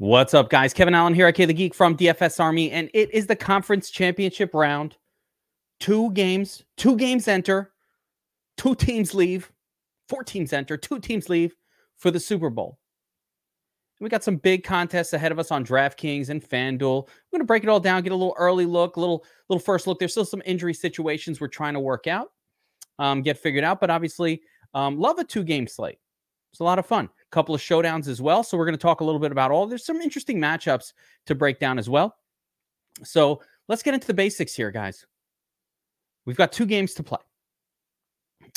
What's up, guys? Kevin Allen here, aka the Geek from DFS Army, and it is the conference championship round. Two games, two games enter, two teams leave, four teams enter, two teams leave for the Super Bowl. We got some big contests ahead of us on DraftKings and FanDuel. We're going to break it all down, get a little early look, little little first look. There's still some injury situations we're trying to work out, um, get figured out, but obviously, um, love a two game slate. It's a lot of fun couple of showdowns as well. So we're going to talk a little bit about all. There's some interesting matchups to break down as well. So let's get into the basics here, guys. We've got two games to play.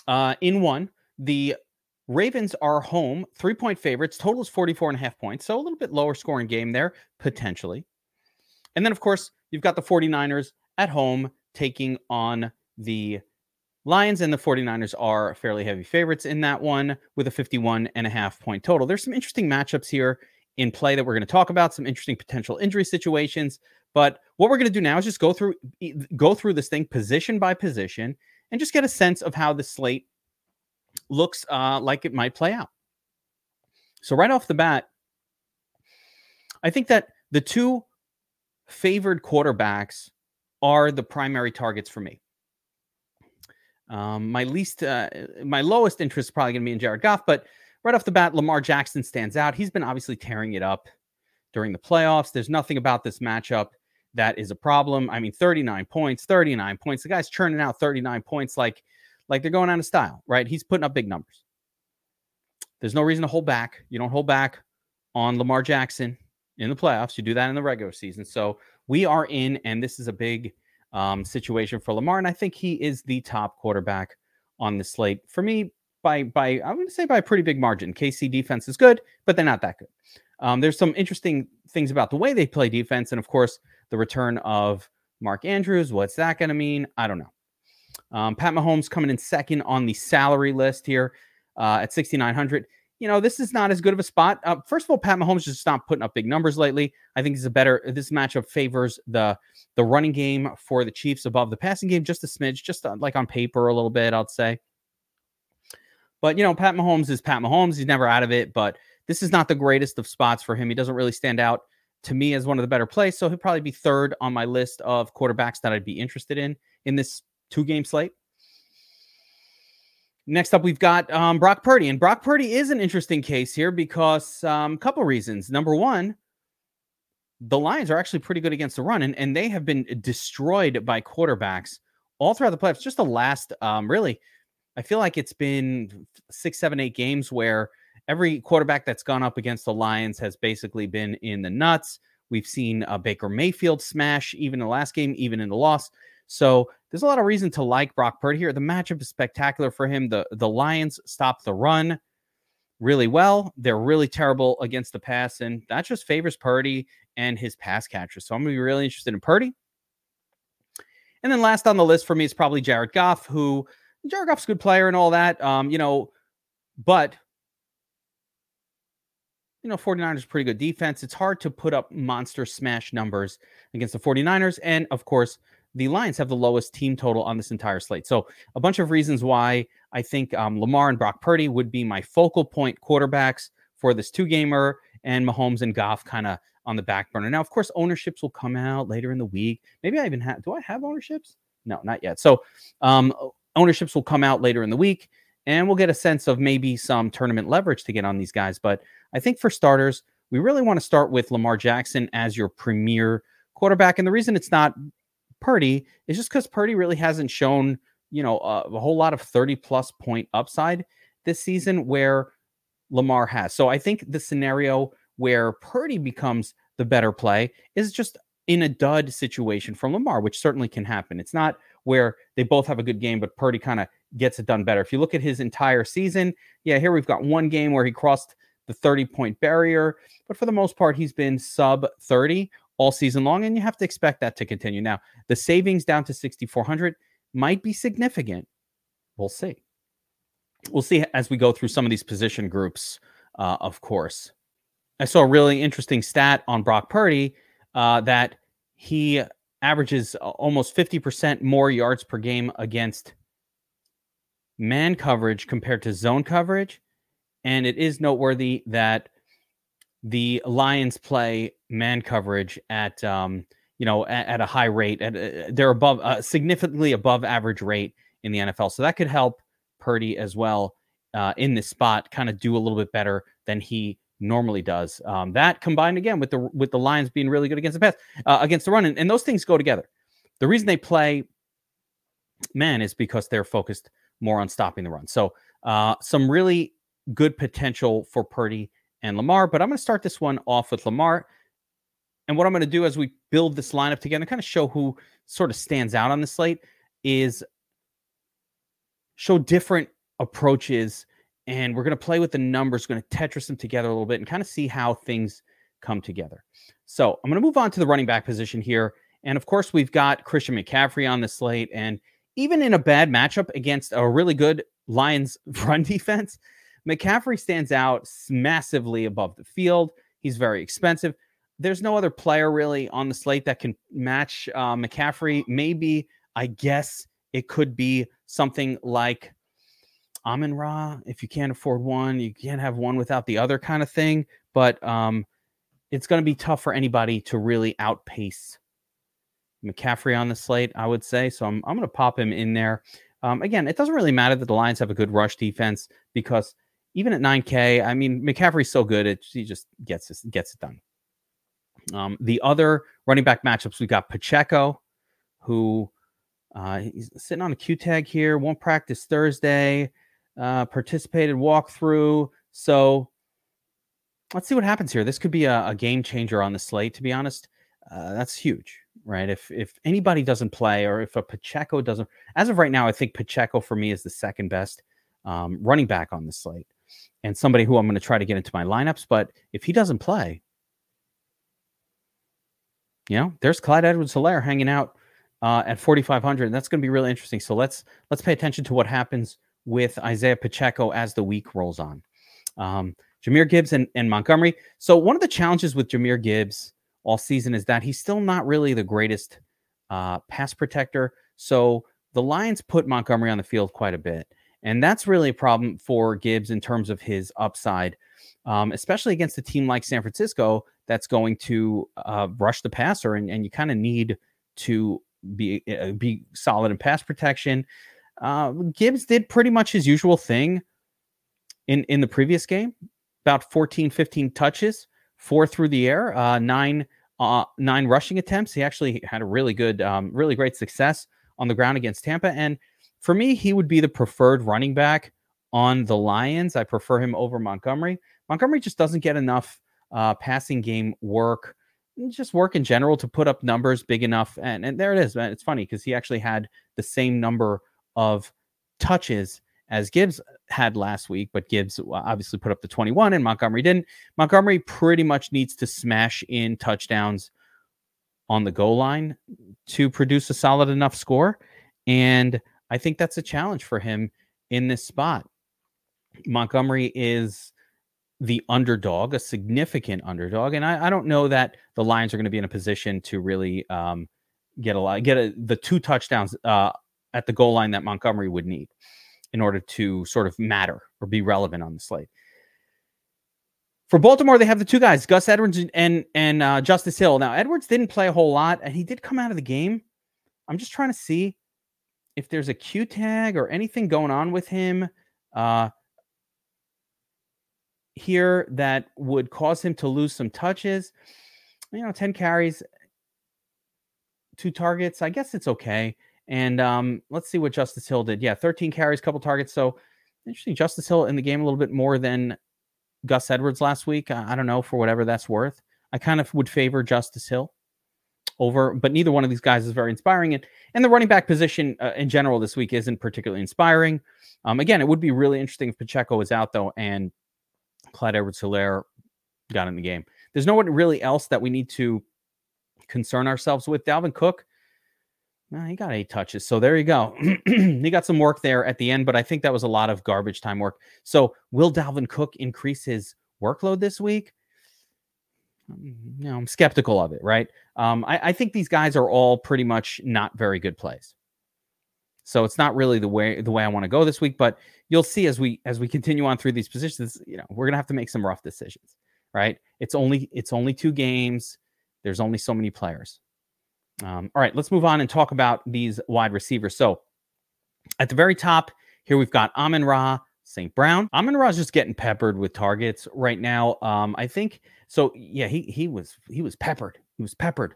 Uh, in one, the Ravens are home, three point favorites. Total is 44 and a half points. So a little bit lower scoring game there, potentially. And then, of course, you've got the 49ers at home taking on the Lions and the 49ers are fairly heavy favorites in that one with a 51 and a half point total. There's some interesting matchups here in play that we're going to talk about, some interesting potential injury situations. But what we're going to do now is just go through go through this thing position by position and just get a sense of how the slate looks uh, like it might play out. So right off the bat, I think that the two favored quarterbacks are the primary targets for me. Um, my least, uh, my lowest interest is probably going to be in Jared Goff, but right off the bat, Lamar Jackson stands out. He's been obviously tearing it up during the playoffs. There's nothing about this matchup that is a problem. I mean, 39 points, 39 points. The guy's churning out 39 points like like they're going out of style, right? He's putting up big numbers. There's no reason to hold back. You don't hold back on Lamar Jackson in the playoffs. You do that in the regular season. So we are in, and this is a big um, situation for Lamar, and I think he is the top quarterback on the slate for me by by I'm going to say by a pretty big margin. KC defense is good, but they're not that good. Um, there's some interesting things about the way they play defense, and of course the return of Mark Andrews. What's that going to mean? I don't know. Um, Pat Mahomes coming in second on the salary list here uh, at 6,900 you know, this is not as good of a spot. Uh, first of all, Pat Mahomes just stopped putting up big numbers lately. I think this is a better. This matchup favors the the running game for the Chiefs above the passing game, just a smidge, just uh, like on paper a little bit, I'd say. But you know, Pat Mahomes is Pat Mahomes. He's never out of it. But this is not the greatest of spots for him. He doesn't really stand out to me as one of the better plays. So he'll probably be third on my list of quarterbacks that I'd be interested in in this two game slate. Next up, we've got um, Brock Purdy, and Brock Purdy is an interesting case here because a um, couple reasons. Number one, the Lions are actually pretty good against the run, and, and they have been destroyed by quarterbacks all throughout the playoffs. Just the last, um, really, I feel like it's been six, seven, eight games where every quarterback that's gone up against the Lions has basically been in the nuts. We've seen uh, Baker Mayfield smash even in the last game, even in the loss. So there's a lot of reason to like Brock Purdy here. The matchup is spectacular for him. The the Lions stop the run really well. They're really terrible against the pass, and that just favors Purdy and his pass catchers. So I'm gonna be really interested in Purdy. And then last on the list for me is probably Jared Goff, who Jared Goff's a good player and all that. Um, you know, but you know, 49ers pretty good defense. It's hard to put up monster smash numbers against the 49ers. And of course, the Lions have the lowest team total on this entire slate. So, a bunch of reasons why I think um, Lamar and Brock Purdy would be my focal point quarterbacks for this two gamer, and Mahomes and Goff kind of on the back burner. Now, of course, ownerships will come out later in the week. Maybe I even have, do I have ownerships? No, not yet. So, um, ownerships will come out later in the week, and we'll get a sense of maybe some tournament leverage to get on these guys. But I think for starters, we really want to start with Lamar Jackson as your premier quarterback. And the reason it's not Purdy is just because Purdy really hasn't shown, you know, a, a whole lot of 30 plus point upside this mm. season where Lamar has. So I think the scenario where Purdy becomes the better play is just in a dud situation from Lamar, which certainly can happen. It's not where they both have a good game, but Purdy kind of gets it done better. If you look at his entire season, yeah, here we've got one game where he crossed the 30 point barrier, but for the most part, he's been sub 30 all season long, and you have to expect that to continue. Now, the savings down to 6,400 might be significant. We'll see. We'll see as we go through some of these position groups, uh, of course. I saw a really interesting stat on Brock Purdy uh, that he averages almost 50% more yards per game against man coverage compared to zone coverage. And it is noteworthy that the Lions play man coverage at um, you know at, at a high rate. At uh, they're above uh, significantly above average rate in the NFL, so that could help Purdy as well uh, in this spot, kind of do a little bit better than he normally does. Um, that combined again with the with the Lions being really good against the pass, uh, against the run, and, and those things go together. The reason they play man is because they're focused more on stopping the run. So uh, some really good potential for Purdy and Lamar. But I'm going to start this one off with Lamar. And what I'm going to do as we build this lineup together, kind of show who sort of stands out on the slate, is show different approaches. And we're going to play with the numbers, going to Tetris them together a little bit and kind of see how things come together. So I'm going to move on to the running back position here. And of course, we've got Christian McCaffrey on the slate. And even in a bad matchup against a really good Lions run defense, McCaffrey stands out massively above the field. He's very expensive. There's no other player really on the slate that can match uh, McCaffrey. Maybe, I guess it could be something like Amon Ra. If you can't afford one, you can't have one without the other kind of thing. But um, it's going to be tough for anybody to really outpace McCaffrey on the slate, I would say. So I'm, I'm going to pop him in there. Um, again, it doesn't really matter that the Lions have a good rush defense because even at 9K, I mean, McCaffrey's so good, it, he just gets gets it done. Um, the other running back matchups, we got Pacheco, who uh, he's sitting on a Q tag here, won't practice Thursday, uh, participated walkthrough. So let's see what happens here. This could be a, a game changer on the slate, to be honest. Uh, that's huge, right? If if anybody doesn't play or if a Pacheco doesn't, as of right now, I think Pacheco for me is the second best um, running back on the slate and somebody who I'm going to try to get into my lineups. But if he doesn't play, you know, there's Clyde Edwards Helaire hanging out uh, at 4,500. And That's going to be really interesting. So let's let's pay attention to what happens with Isaiah Pacheco as the week rolls on. Um, Jahmyr Gibbs and, and Montgomery. So one of the challenges with Jahmyr Gibbs all season is that he's still not really the greatest uh, pass protector. So the Lions put Montgomery on the field quite a bit. And that's really a problem for Gibbs in terms of his upside, um, especially against a team like San Francisco that's going to uh, rush the passer, and, and you kind of need to be uh, be solid in pass protection. Uh, Gibbs did pretty much his usual thing in in the previous game, about 14, 15 touches, four through the air, uh, nine uh, nine rushing attempts. He actually had a really good, um, really great success on the ground against Tampa, and for me, he would be the preferred running back on the Lions. I prefer him over Montgomery. Montgomery just doesn't get enough uh, passing game work, just work in general to put up numbers big enough. And, and there it is, man. It's funny because he actually had the same number of touches as Gibbs had last week, but Gibbs obviously put up the 21 and Montgomery didn't. Montgomery pretty much needs to smash in touchdowns on the goal line to produce a solid enough score. And I think that's a challenge for him in this spot. Montgomery is the underdog, a significant underdog, and I, I don't know that the Lions are going to be in a position to really um, get a lot, get a, the two touchdowns uh, at the goal line that Montgomery would need in order to sort of matter or be relevant on the slate. For Baltimore, they have the two guys, Gus Edwards and and uh, Justice Hill. Now, Edwards didn't play a whole lot, and he did come out of the game. I'm just trying to see if there's a Q tag or anything going on with him uh, here that would cause him to lose some touches, you know, 10 carries, two targets, I guess it's okay. And um, let's see what Justice Hill did. Yeah, 13 carries, couple targets. So interesting. Justice Hill in the game a little bit more than Gus Edwards last week. I, I don't know for whatever that's worth. I kind of would favor Justice Hill over, but neither one of these guys is very inspiring. And and the running back position uh, in general this week isn't particularly inspiring. Um, again, it would be really interesting if Pacheco was out though and Clyde Edwards Helaire got in the game. There's no one really else that we need to concern ourselves with. Dalvin Cook, he got eight touches. So there you go. he got some work there at the end, but I think that was a lot of garbage time work. So will Dalvin Cook increase his workload this week? you know, I'm skeptical of it, right? Um, I, I think these guys are all pretty much not very good plays. So it's not really the way the way I want to go this week, but you'll see as we as we continue on through these positions, you know, we're gonna have to make some rough decisions. right? It's only it's only two games. There's only so many players. Um, all right, let's move on and talk about these wide receivers. So at the very top here, we've got Amon Ra, St. Brown. Amon Ra is just getting peppered with targets right now. Um, I think so. Yeah, he he was he was peppered. He was peppered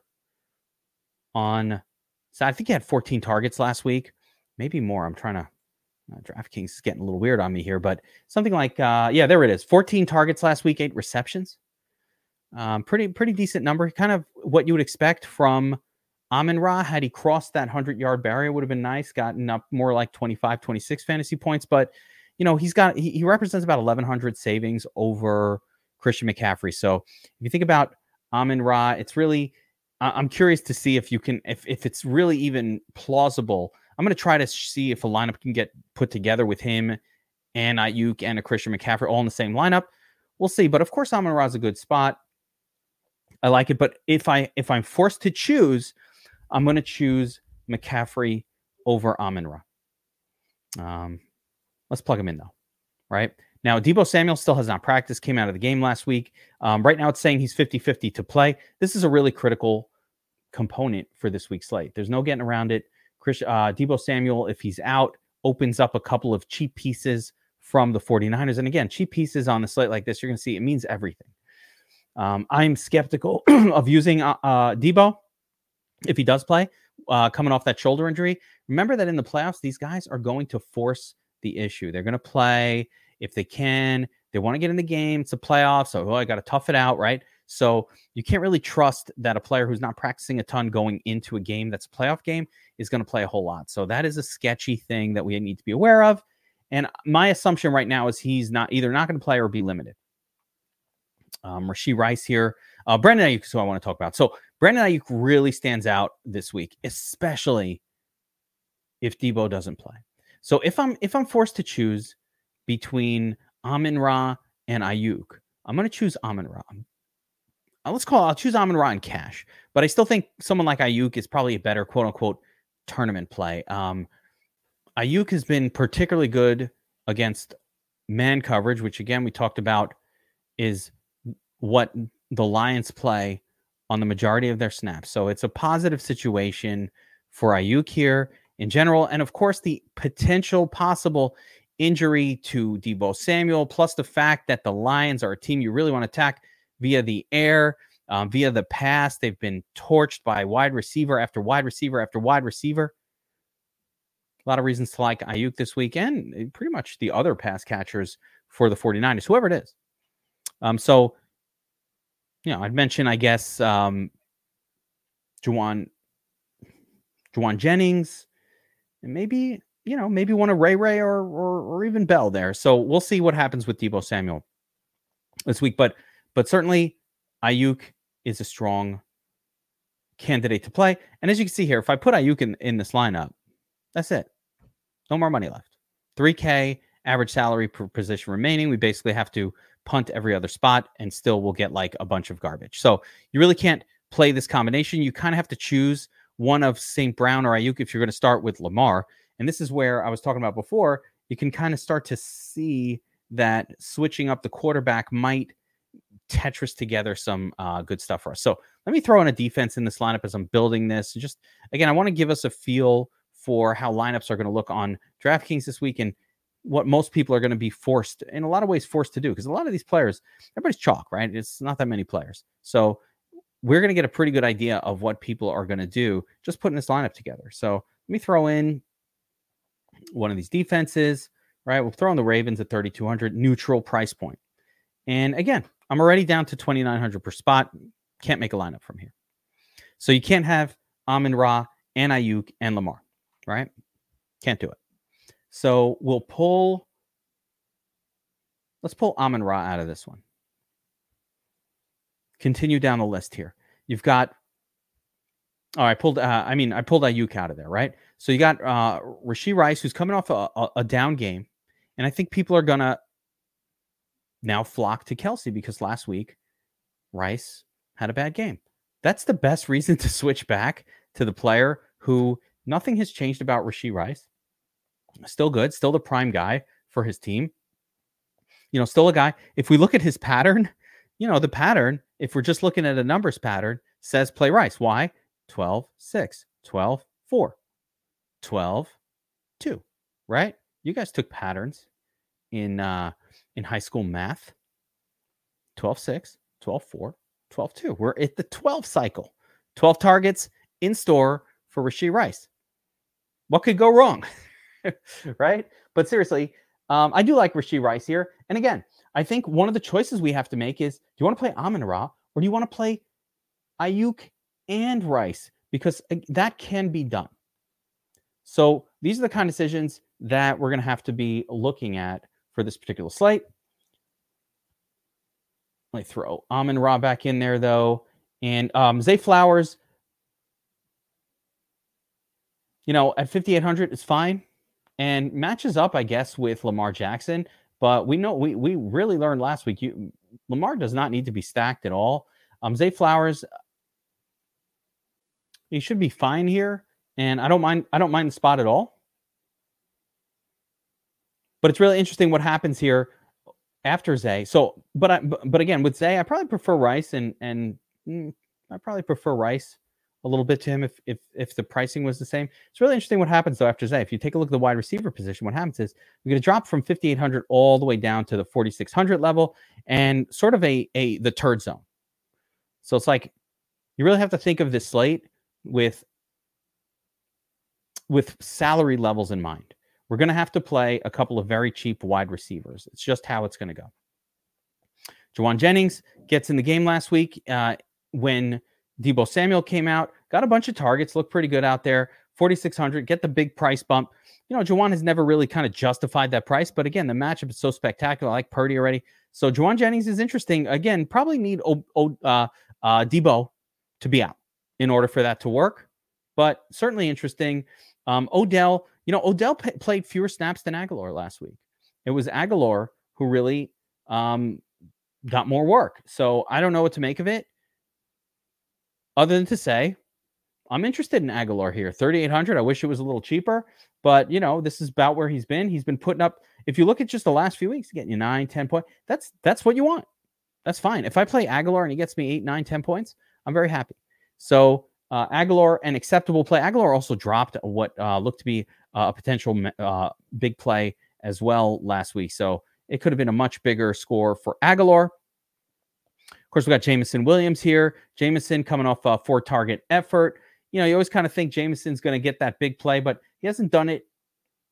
on. So I think he had 14 targets last week, maybe more. I'm trying to. Uh, DraftKings is getting a little weird on me here, but something like uh, yeah, there it is. 14 targets last week, eight receptions. Um, pretty pretty decent number. Kind of what you would expect from Amon Ra. Had he crossed that 100 yard barrier, would have been nice. Gotten up more like 25, 26 fantasy points, but you know he's got he, he represents about 1100 savings over Christian McCaffrey. So if you think about Amon Ra, it's really I'm curious to see if you can if if it's really even plausible. I'm going to try to see if a lineup can get put together with him and Aiyuk and a Christian McCaffrey all in the same lineup. We'll see. But of course, Amon is a good spot. I like it. But if I if I'm forced to choose, I'm going to choose McCaffrey over Amon Ra. Um, let's plug him in though, right? Now, Deebo Samuel still has not practiced, came out of the game last week. Um, right now, it's saying he's 50 50 to play. This is a really critical component for this week's slate. There's no getting around it. Chris, uh, Deebo Samuel, if he's out, opens up a couple of cheap pieces from the 49ers. And again, cheap pieces on the slate like this, you're going to see it means everything. Um, I'm skeptical of using uh, uh, Deebo if he does play, uh, coming off that shoulder injury. Remember that in the playoffs, these guys are going to force the issue. They're going to play if they can. They want to get in the game. It's a playoff, so oh, I got to tough it out, right? So you can't really trust that a player who's not practicing a ton going into a game that's a playoff game is going to play a whole lot. So that is a sketchy thing that we need to be aware of. And my assumption right now is he's not either not going to play or be limited. Um, Rashee Rice here. Uh, Brandon Aiyuk is who I want to talk about. So Brandon Aiyuk really stands out this week, especially if Deebo doesn't play. So if I'm if I'm forced to choose between Amon Ra and Aiyuk, I'm going to choose Amon Ra. Uh, let's call. I'll choose Amon Ra in cash, but I still think someone like Aiyuk is probably a better quote unquote tournament play. Um, Aiyuk has been particularly good against man coverage, which again we talked about is what the Lions play on the majority of their snaps. So it's a positive situation for Aiyuk here in general. And of course, the potential possible injury to Deebo Samuel, plus the fact that the Lions are a team you really want to attack via the air, um, via the pass. They've been torched by wide receiver after wide receiver after wide receiver. A lot of reasons to like Aiyuk this weekend, eh, pretty much the other pass catchers for the 49ers, whoever it is. Um, so you know, I'd mention, I guess, um, Jauan, Jauan Jennings, and maybe, you know, maybe one of Ray Ray or, or, or even Bell there. So we'll see what happens with Deebo Samuel this week. But, but certainly Aiyuk is a strong candidate to play. And as you can see here, if I put Aiyuk in, in this lineup, that's it. No more money left. 3K average salary per position remaining. We basically have to punt every other spot, and still we'll get like a bunch of garbage. So you really can't play this combination. You kind of have to choose one of St. Brown or Aiyuk if you're going to start with Lamar. And this is where I was talking about before. You can kind of start to see that switching up the quarterback might Tetris together some uh, good stuff for us. So let me throw in a defense in this lineup as I'm building this. And just again, I want to give us a feel for how lineups are going to look on DraftKings this week. And what most people are going to be forced, in a lot of ways, forced to do. Because a lot of these players, everybody's chalk, right? It's not that many players. So we're going to get a pretty good idea of what people are going to do just putting this lineup together. So let me throw in one of these defenses, right? We'll throw in the Ravens at 3,200, neutral price point. And again, I'm already down to 2,900 per spot. Can't make a lineup from here. So you can't have Amon Ra and Aiyuk and Lamar, right? Can't do it. So we'll pull, let's pull Amon Ra out of this one. Continue down the list here. You've got, oh, I pulled, uh, I mean, I pulled Aiyuk out of there, right? So you got uh, Rashee Rice, who's coming off a, a, a down game. And I think people are going to now flock to Kelce because last week Rice had a bad game. That's the best reason to switch back to the player who nothing has changed about Rashee Rice still good, still the prime guy for his team. You know, still a guy. If we look at his pattern, you know, the pattern, if we're just looking at a numbers pattern, says play Rice. Why? 12, 6, 12, 4, 12, 2, right? You guys took patterns in uh in high school math. 12, 6, 12, 4, 12, 2. We're at the 12 cycle. 12 targets in store for Rashee Rice. What could go wrong? right? But seriously, um, I do like Rashee Rice here. And again, I think one of the choices we have to make is do you want to play Amon Ra or do you want to play Aiyuk and Rice? Because that can be done. So these are the kind of decisions that we're going to have to be looking at for this particular slate. Let me throw Amon Ra back in there though. And um, Zay Flowers, you know, at 5,800 is fine and matches up, I guess, with Lamar Jackson. But we know we we really learned last week. You Lamar does not need to be stacked at all. Um, Zay Flowers, he should be fine here, and I don't mind. I don't mind the spot at all. But it's really interesting what happens here after Zay. So, but I, but again with Zay, I probably prefer Rice, and and mm, I probably prefer Rice a little bit to him if if if the pricing was the same. It's really interesting what happens though after Zay. If you take a look at the wide receiver position, what happens is we get a drop from 5800 all the way down to the 4600 level and sort of a a the turd zone. So it's like you really have to think of this slate with with salary levels in mind. We're going to have to play a couple of very cheap wide receivers. It's just how it's going to go. Jauan Jennings gets in the game last week uh, when Deebo Samuel came out, got a bunch of targets, looked pretty good out there. 4,600, get the big price bump. You know, Jauan has never really kind of justified that price, but again, the matchup is so spectacular. I like Purdy already. So Jauan Jennings is interesting. Again, probably need o- o- uh, uh, Deebo to be out in order for that to work, but certainly interesting. Um, Odell, you know, Odell p- played fewer snaps than Agholor last week. It was Agholor who really um, got more work. So I don't know what to make of it other than to say, I'm interested in Agholor here. 3,800. I wish it was a little cheaper, but you know, this is about where he's been. He's been putting up, if you look at just the last few weeks, getting you nine, 10 points. That's, that's what you want. That's fine. If I play Agholor and he gets me eight, nine, 10 points, I'm very happy. So, uh, Agholor, an acceptable play. Agholor also dropped what uh, looked to be a potential uh, big play as well last week. So it could have been a much bigger score for Agholor. Of course, we got Jameson Williams here. Jameson coming off a four target effort. You know, you always kind of think Jameson's going to get that big play, but he hasn't done it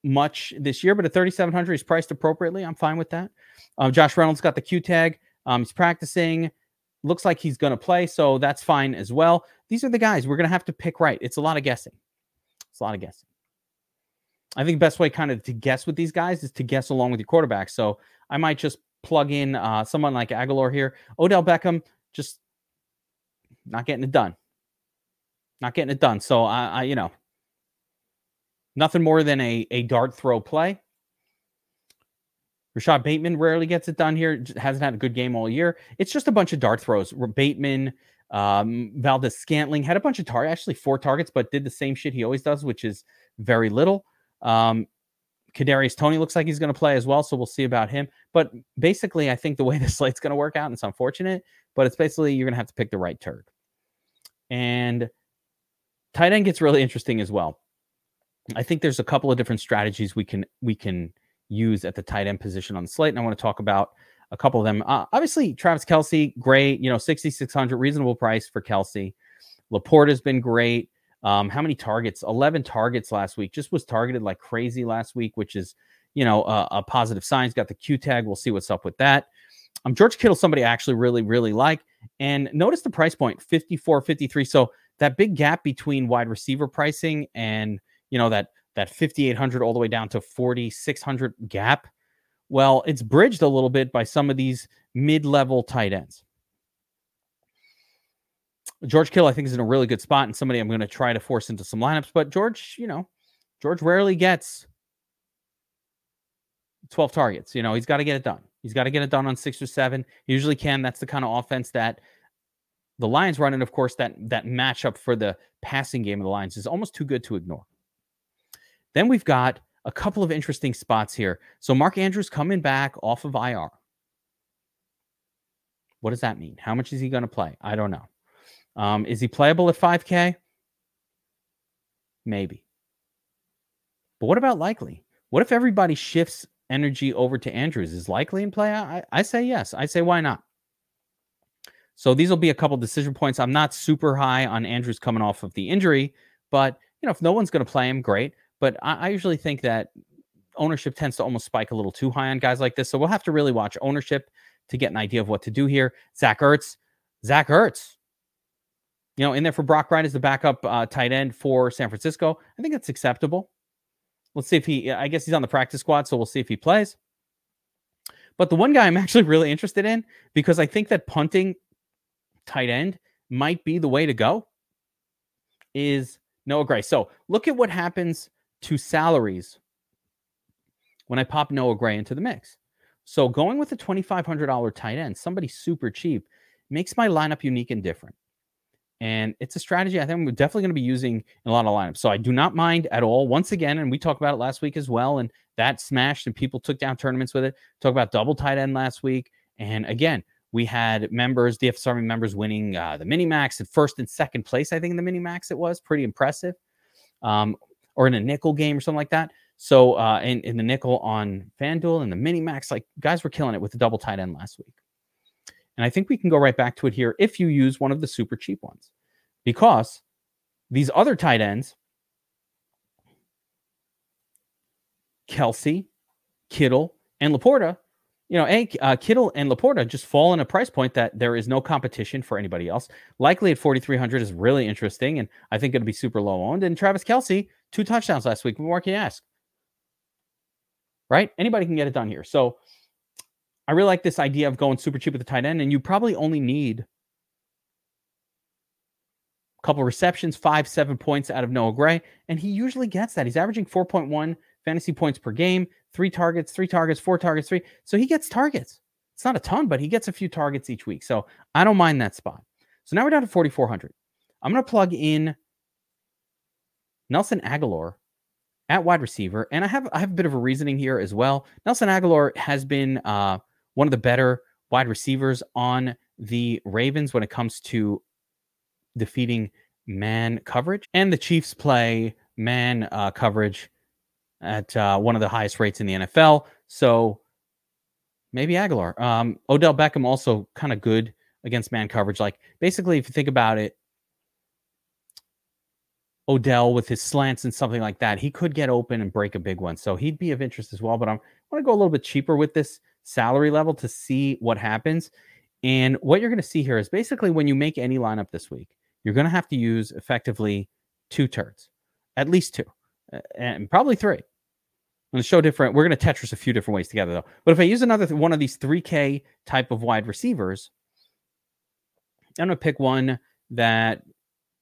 much this year. But at 3,700, he's priced appropriately. I'm fine with that. Um, Josh Reynolds got the Q tag. Um, he's practicing. Looks like he's going to play, so that's fine as well. These are the guys we're going to have to pick right. It's a lot of guessing. It's a lot of guessing. I think best way kind of to guess with these guys is to guess along with your quarterback. So I might just plug in uh, someone like Agholor here. Odell Beckham just not getting it done. Not getting it done. So I, I you know, nothing more than a a dart throw play. Rashod Bateman rarely gets it done here. Hasn't had a good game all year. It's just a bunch of dart throws. Bateman, um, Valdes-Scantling had a bunch of targets, actually four targets, but did the same shit he always does, which is very little. Um, Kadarius Toney looks like he's going to play as well, so we'll see about him. But basically, I think the way the slate's going to work out, and it's unfortunate, but it's basically you're going to have to pick the right turd. And tight end gets really interesting as well. I think there's a couple of different strategies we can we can use at the tight end position on the slate, and I want to talk about a couple of them. Uh, obviously, Travis Kelce, great, you know, 6,600, reasonable price for Kelce. Laporta has been great. Um, how many targets? 11 targets last week. Just was targeted like crazy last week, which is, you know, a, a positive sign. He's got the Q tag. We'll see what's up with that. Um, George Kittle, somebody I actually really, really like. And notice the price point 54, 53. So that big gap between wide receiver pricing and, you know, that that 5800 all the way down to 4600 gap. Well, it's bridged a little bit by some of these mid-level tight ends. George Kittle, I think, is in a really good spot and somebody I'm going to try to force into some lineups. But George, you know, George rarely gets 12 targets. You know, he's got to get it done. He's got to get it done on six or seven. He usually can. That's the kind of offense that the Lions run. And of course, that that matchup for the passing game of the Lions is almost too good to ignore. Then we've got a couple of interesting spots here. So Mark Andrews coming back off of IR. What does that mean? How much is he going to play? I don't know. Um, is he playable at 5K? Maybe. But what about likely? What if everybody shifts energy over to Andrews? Is likely in play? I, I say yes. I say why not? So these will be a couple decision points. I'm not super high on Andrews coming off of the injury, but you know, if no one's going to play him, great. But I, I usually think that ownership tends to almost spike a little too high on guys like this. So we'll have to really watch ownership to get an idea of what to do here. Zach Ertz, Zach Ertz, you know, in there for Brock Wright as the backup uh, tight end for San Francisco. I think that's acceptable. Let's see if he, I guess he's on the practice squad, so we'll see if he plays. But the one guy I'm actually really interested in because I think that punting tight end might be the way to go is Noah Gray. So look at what happens to salaries when I pop Noah Gray into the mix. So going with a $2,500 tight end, somebody super cheap, makes my lineup unique and different. And it's a strategy I think we're definitely going to be using in a lot of lineups. So I do not mind at all. Once again, and we talked about it last week as well, and that smashed and people took down tournaments with it. Talk about double tight end last week. And again, we had members, DFS Army members winning uh, the mini max at first and second place, I think in the mini max it was pretty impressive. Um, or in a nickel game or something like that. So uh, in, in the nickel on FanDuel and the mini max, like guys were killing it with the double tight end last week. And I think we can go right back to it here if you use one of the super cheap ones, because these other tight ends, Kelce, Kittle, and Laporta, you know, a, uh, Kittle and Laporta just fall in a price point that there is no competition for anybody else. Likely at 4,300 is really interesting, and I think it'll be super low owned. And Travis Kelce, two touchdowns last week. What more can you ask? Right? Anybody can get it done here. So I really like this idea of going super cheap with the tight end, and you probably only need couple receptions, five, seven points out of Noah Gray, and he usually gets that. He's averaging 4.1 fantasy points per game, three targets, three targets, four targets, three. So he gets targets. It's not a ton, but he gets a few targets each week. So I don't mind that spot. So now we're down to 4,400. I'm going to plug in Nelson Agholor at wide receiver, and I have I have a bit of a reasoning here as well. Nelson Agholor has been uh, one of the better wide receivers on the Ravens when it comes to defeating man coverage, and the Chiefs play man uh, coverage at uh, one of the highest rates in the NFL. So maybe Agholor. Um, Odell Beckham also kind of good against man coverage. Like basically, if you think about it, Odell with his slants and something like that, he could get open and break a big one. So he'd be of interest as well. But I'm, I want to go a little bit cheaper with this salary level to see what happens. And what you're going to see here is basically when you make any lineup this week, you're going to have to use effectively two turds, at least two, and probably three I'm going to show different. We're going to Tetris a few different ways together, though. But if I use another th- one of these 3K type of wide receivers, I'm going to pick one that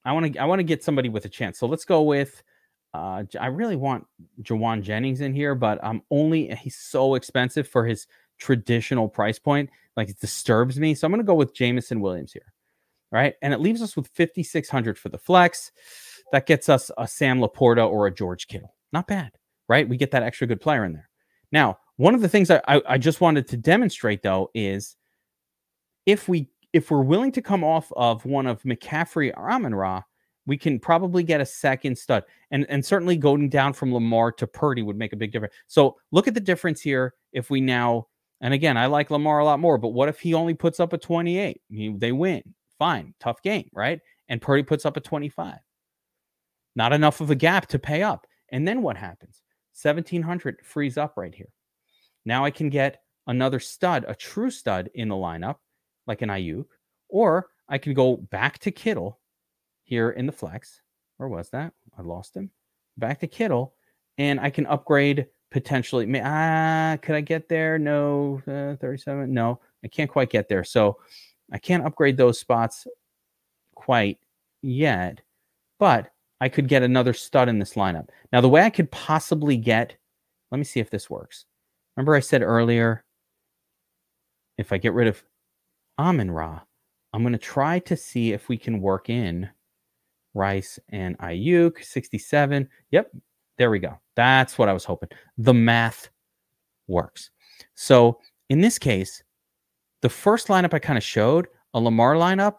I want to. I want to get somebody with a chance. So let's go with. Uh, I really want Jauan Jennings in here, but I'm only. He's so expensive for his traditional price point. Like it disturbs me. So I'm going to go with Jameson Williams here. Right, and it leaves us with 5600 for the flex. That gets us a Sam Laporta or a George Kittle. Not bad right? We get that extra good player in there. Now, one of the things I, I, I just wanted to demonstrate though is if we if we're willing to come off of one of McCaffrey or Amon Ra, we can probably get a second stud. And and certainly going down from Lamar to Purdy would make a big difference. So look at the difference here if we now and again, I like Lamar a lot more, but what if he only puts up a 28? He, they win. Fine, tough game, right? And Purdy puts up a 25. Not enough of a gap to pay up. And then what happens? 1700 frees up right here. Now I can get another stud, a true stud in the lineup, like an Aiyuk, or I can go back to Kittle here in the flex. Where was that? I lost him. Back to Kittle, and I can upgrade potentially. Ah, could I get there? No, uh, 37. No, I can't quite get there. So I can't upgrade those spots quite yet, but I could get another stud in this lineup. Now, the way I could possibly get, let me see if this works. Remember, I said earlier, if I get rid of Amon Ra, I'm going to try to see if we can work in Rice and Aiyuk, 67. Yep, there we go. That's what I was hoping. The math works. So in this case, the first lineup I kind of showed, a Lamar lineup,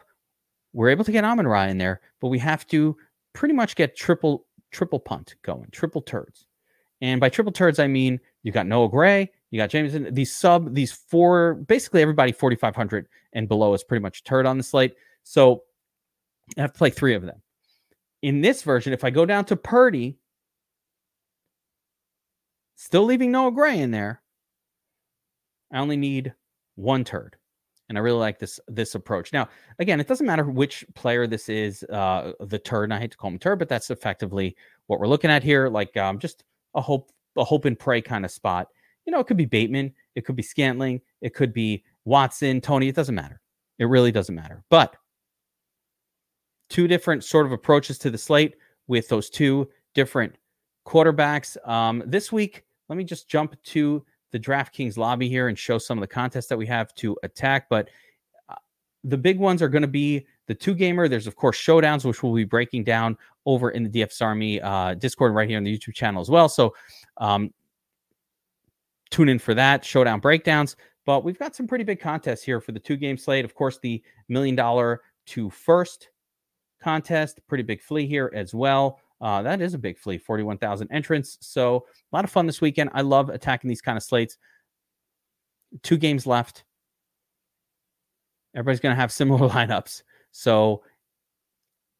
we're able to get Amon Ra in there, but we have to pretty much get triple triple punt going, triple turds. And by triple turds, I mean you got Noah Gray, you got Jameson. These sub, these four, basically everybody 4,500 and below is pretty much turd on the slate. So I have to play three of them. In this version, if I go down to Purdy, still leaving Noah Gray in there, I only need one turd. And I really like this this approach. Now, again, it doesn't matter which player this is, uh, the turd. I hate to call him turd, but that's effectively what we're looking at here. Like um, just a hope, a hope and pray kind of spot. You know, it could be Bateman, it could be Scantling, it could be Watson, Toney. It doesn't matter. It really doesn't matter. But two different sort of approaches to the slate with those two different quarterbacks. Um, this week, let me just jump to the DraftKings lobby here and show some of the contests that we have to attack. But uh, the big ones are going to be the two gamer. There's, of course, showdowns, which we'll be breaking down over in the DFS Army uh, Discord right here on the YouTube channel as well. So um, tune in for that, showdown breakdowns. But we've got some pretty big contests here for the two game slate. Of course, the million dollar to first contest, pretty big flea here as well. Uh, that is a big flea, 41,000 entrants. So a lot of fun this weekend. I love attacking these kind of slates. Two games left. Everybody's going to have similar lineups. So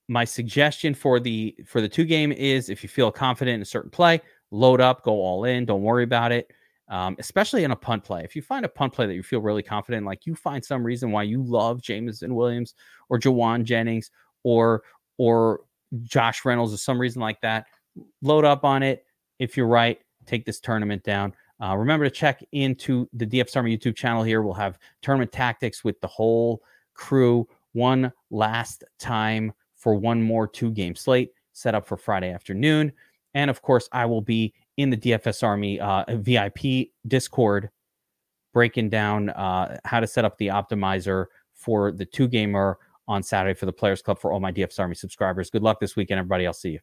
my suggestion for the for the two game is if you feel confident in a certain play, load up, go all in, don't worry about it. Um, especially in a punt play. If you find a punt play that you feel really confident, like you find some reason why you love Jameson Williams or Jauan Jennings or or Josh Reynolds or some reason like that, load up on it. If you're right, take this tournament down. Uh, remember to check into the DFS Army YouTube channel here. We'll have tournament tactics with the whole crew one last time for one more two game slate set up for Friday afternoon. And of course, I will be in the DFS Army uh, VIP Discord breaking down uh, how to set up the optimizer for the two gamer on Saturday for the Players Club for all my DFS Army subscribers. Good luck this weekend, everybody. I'll see you.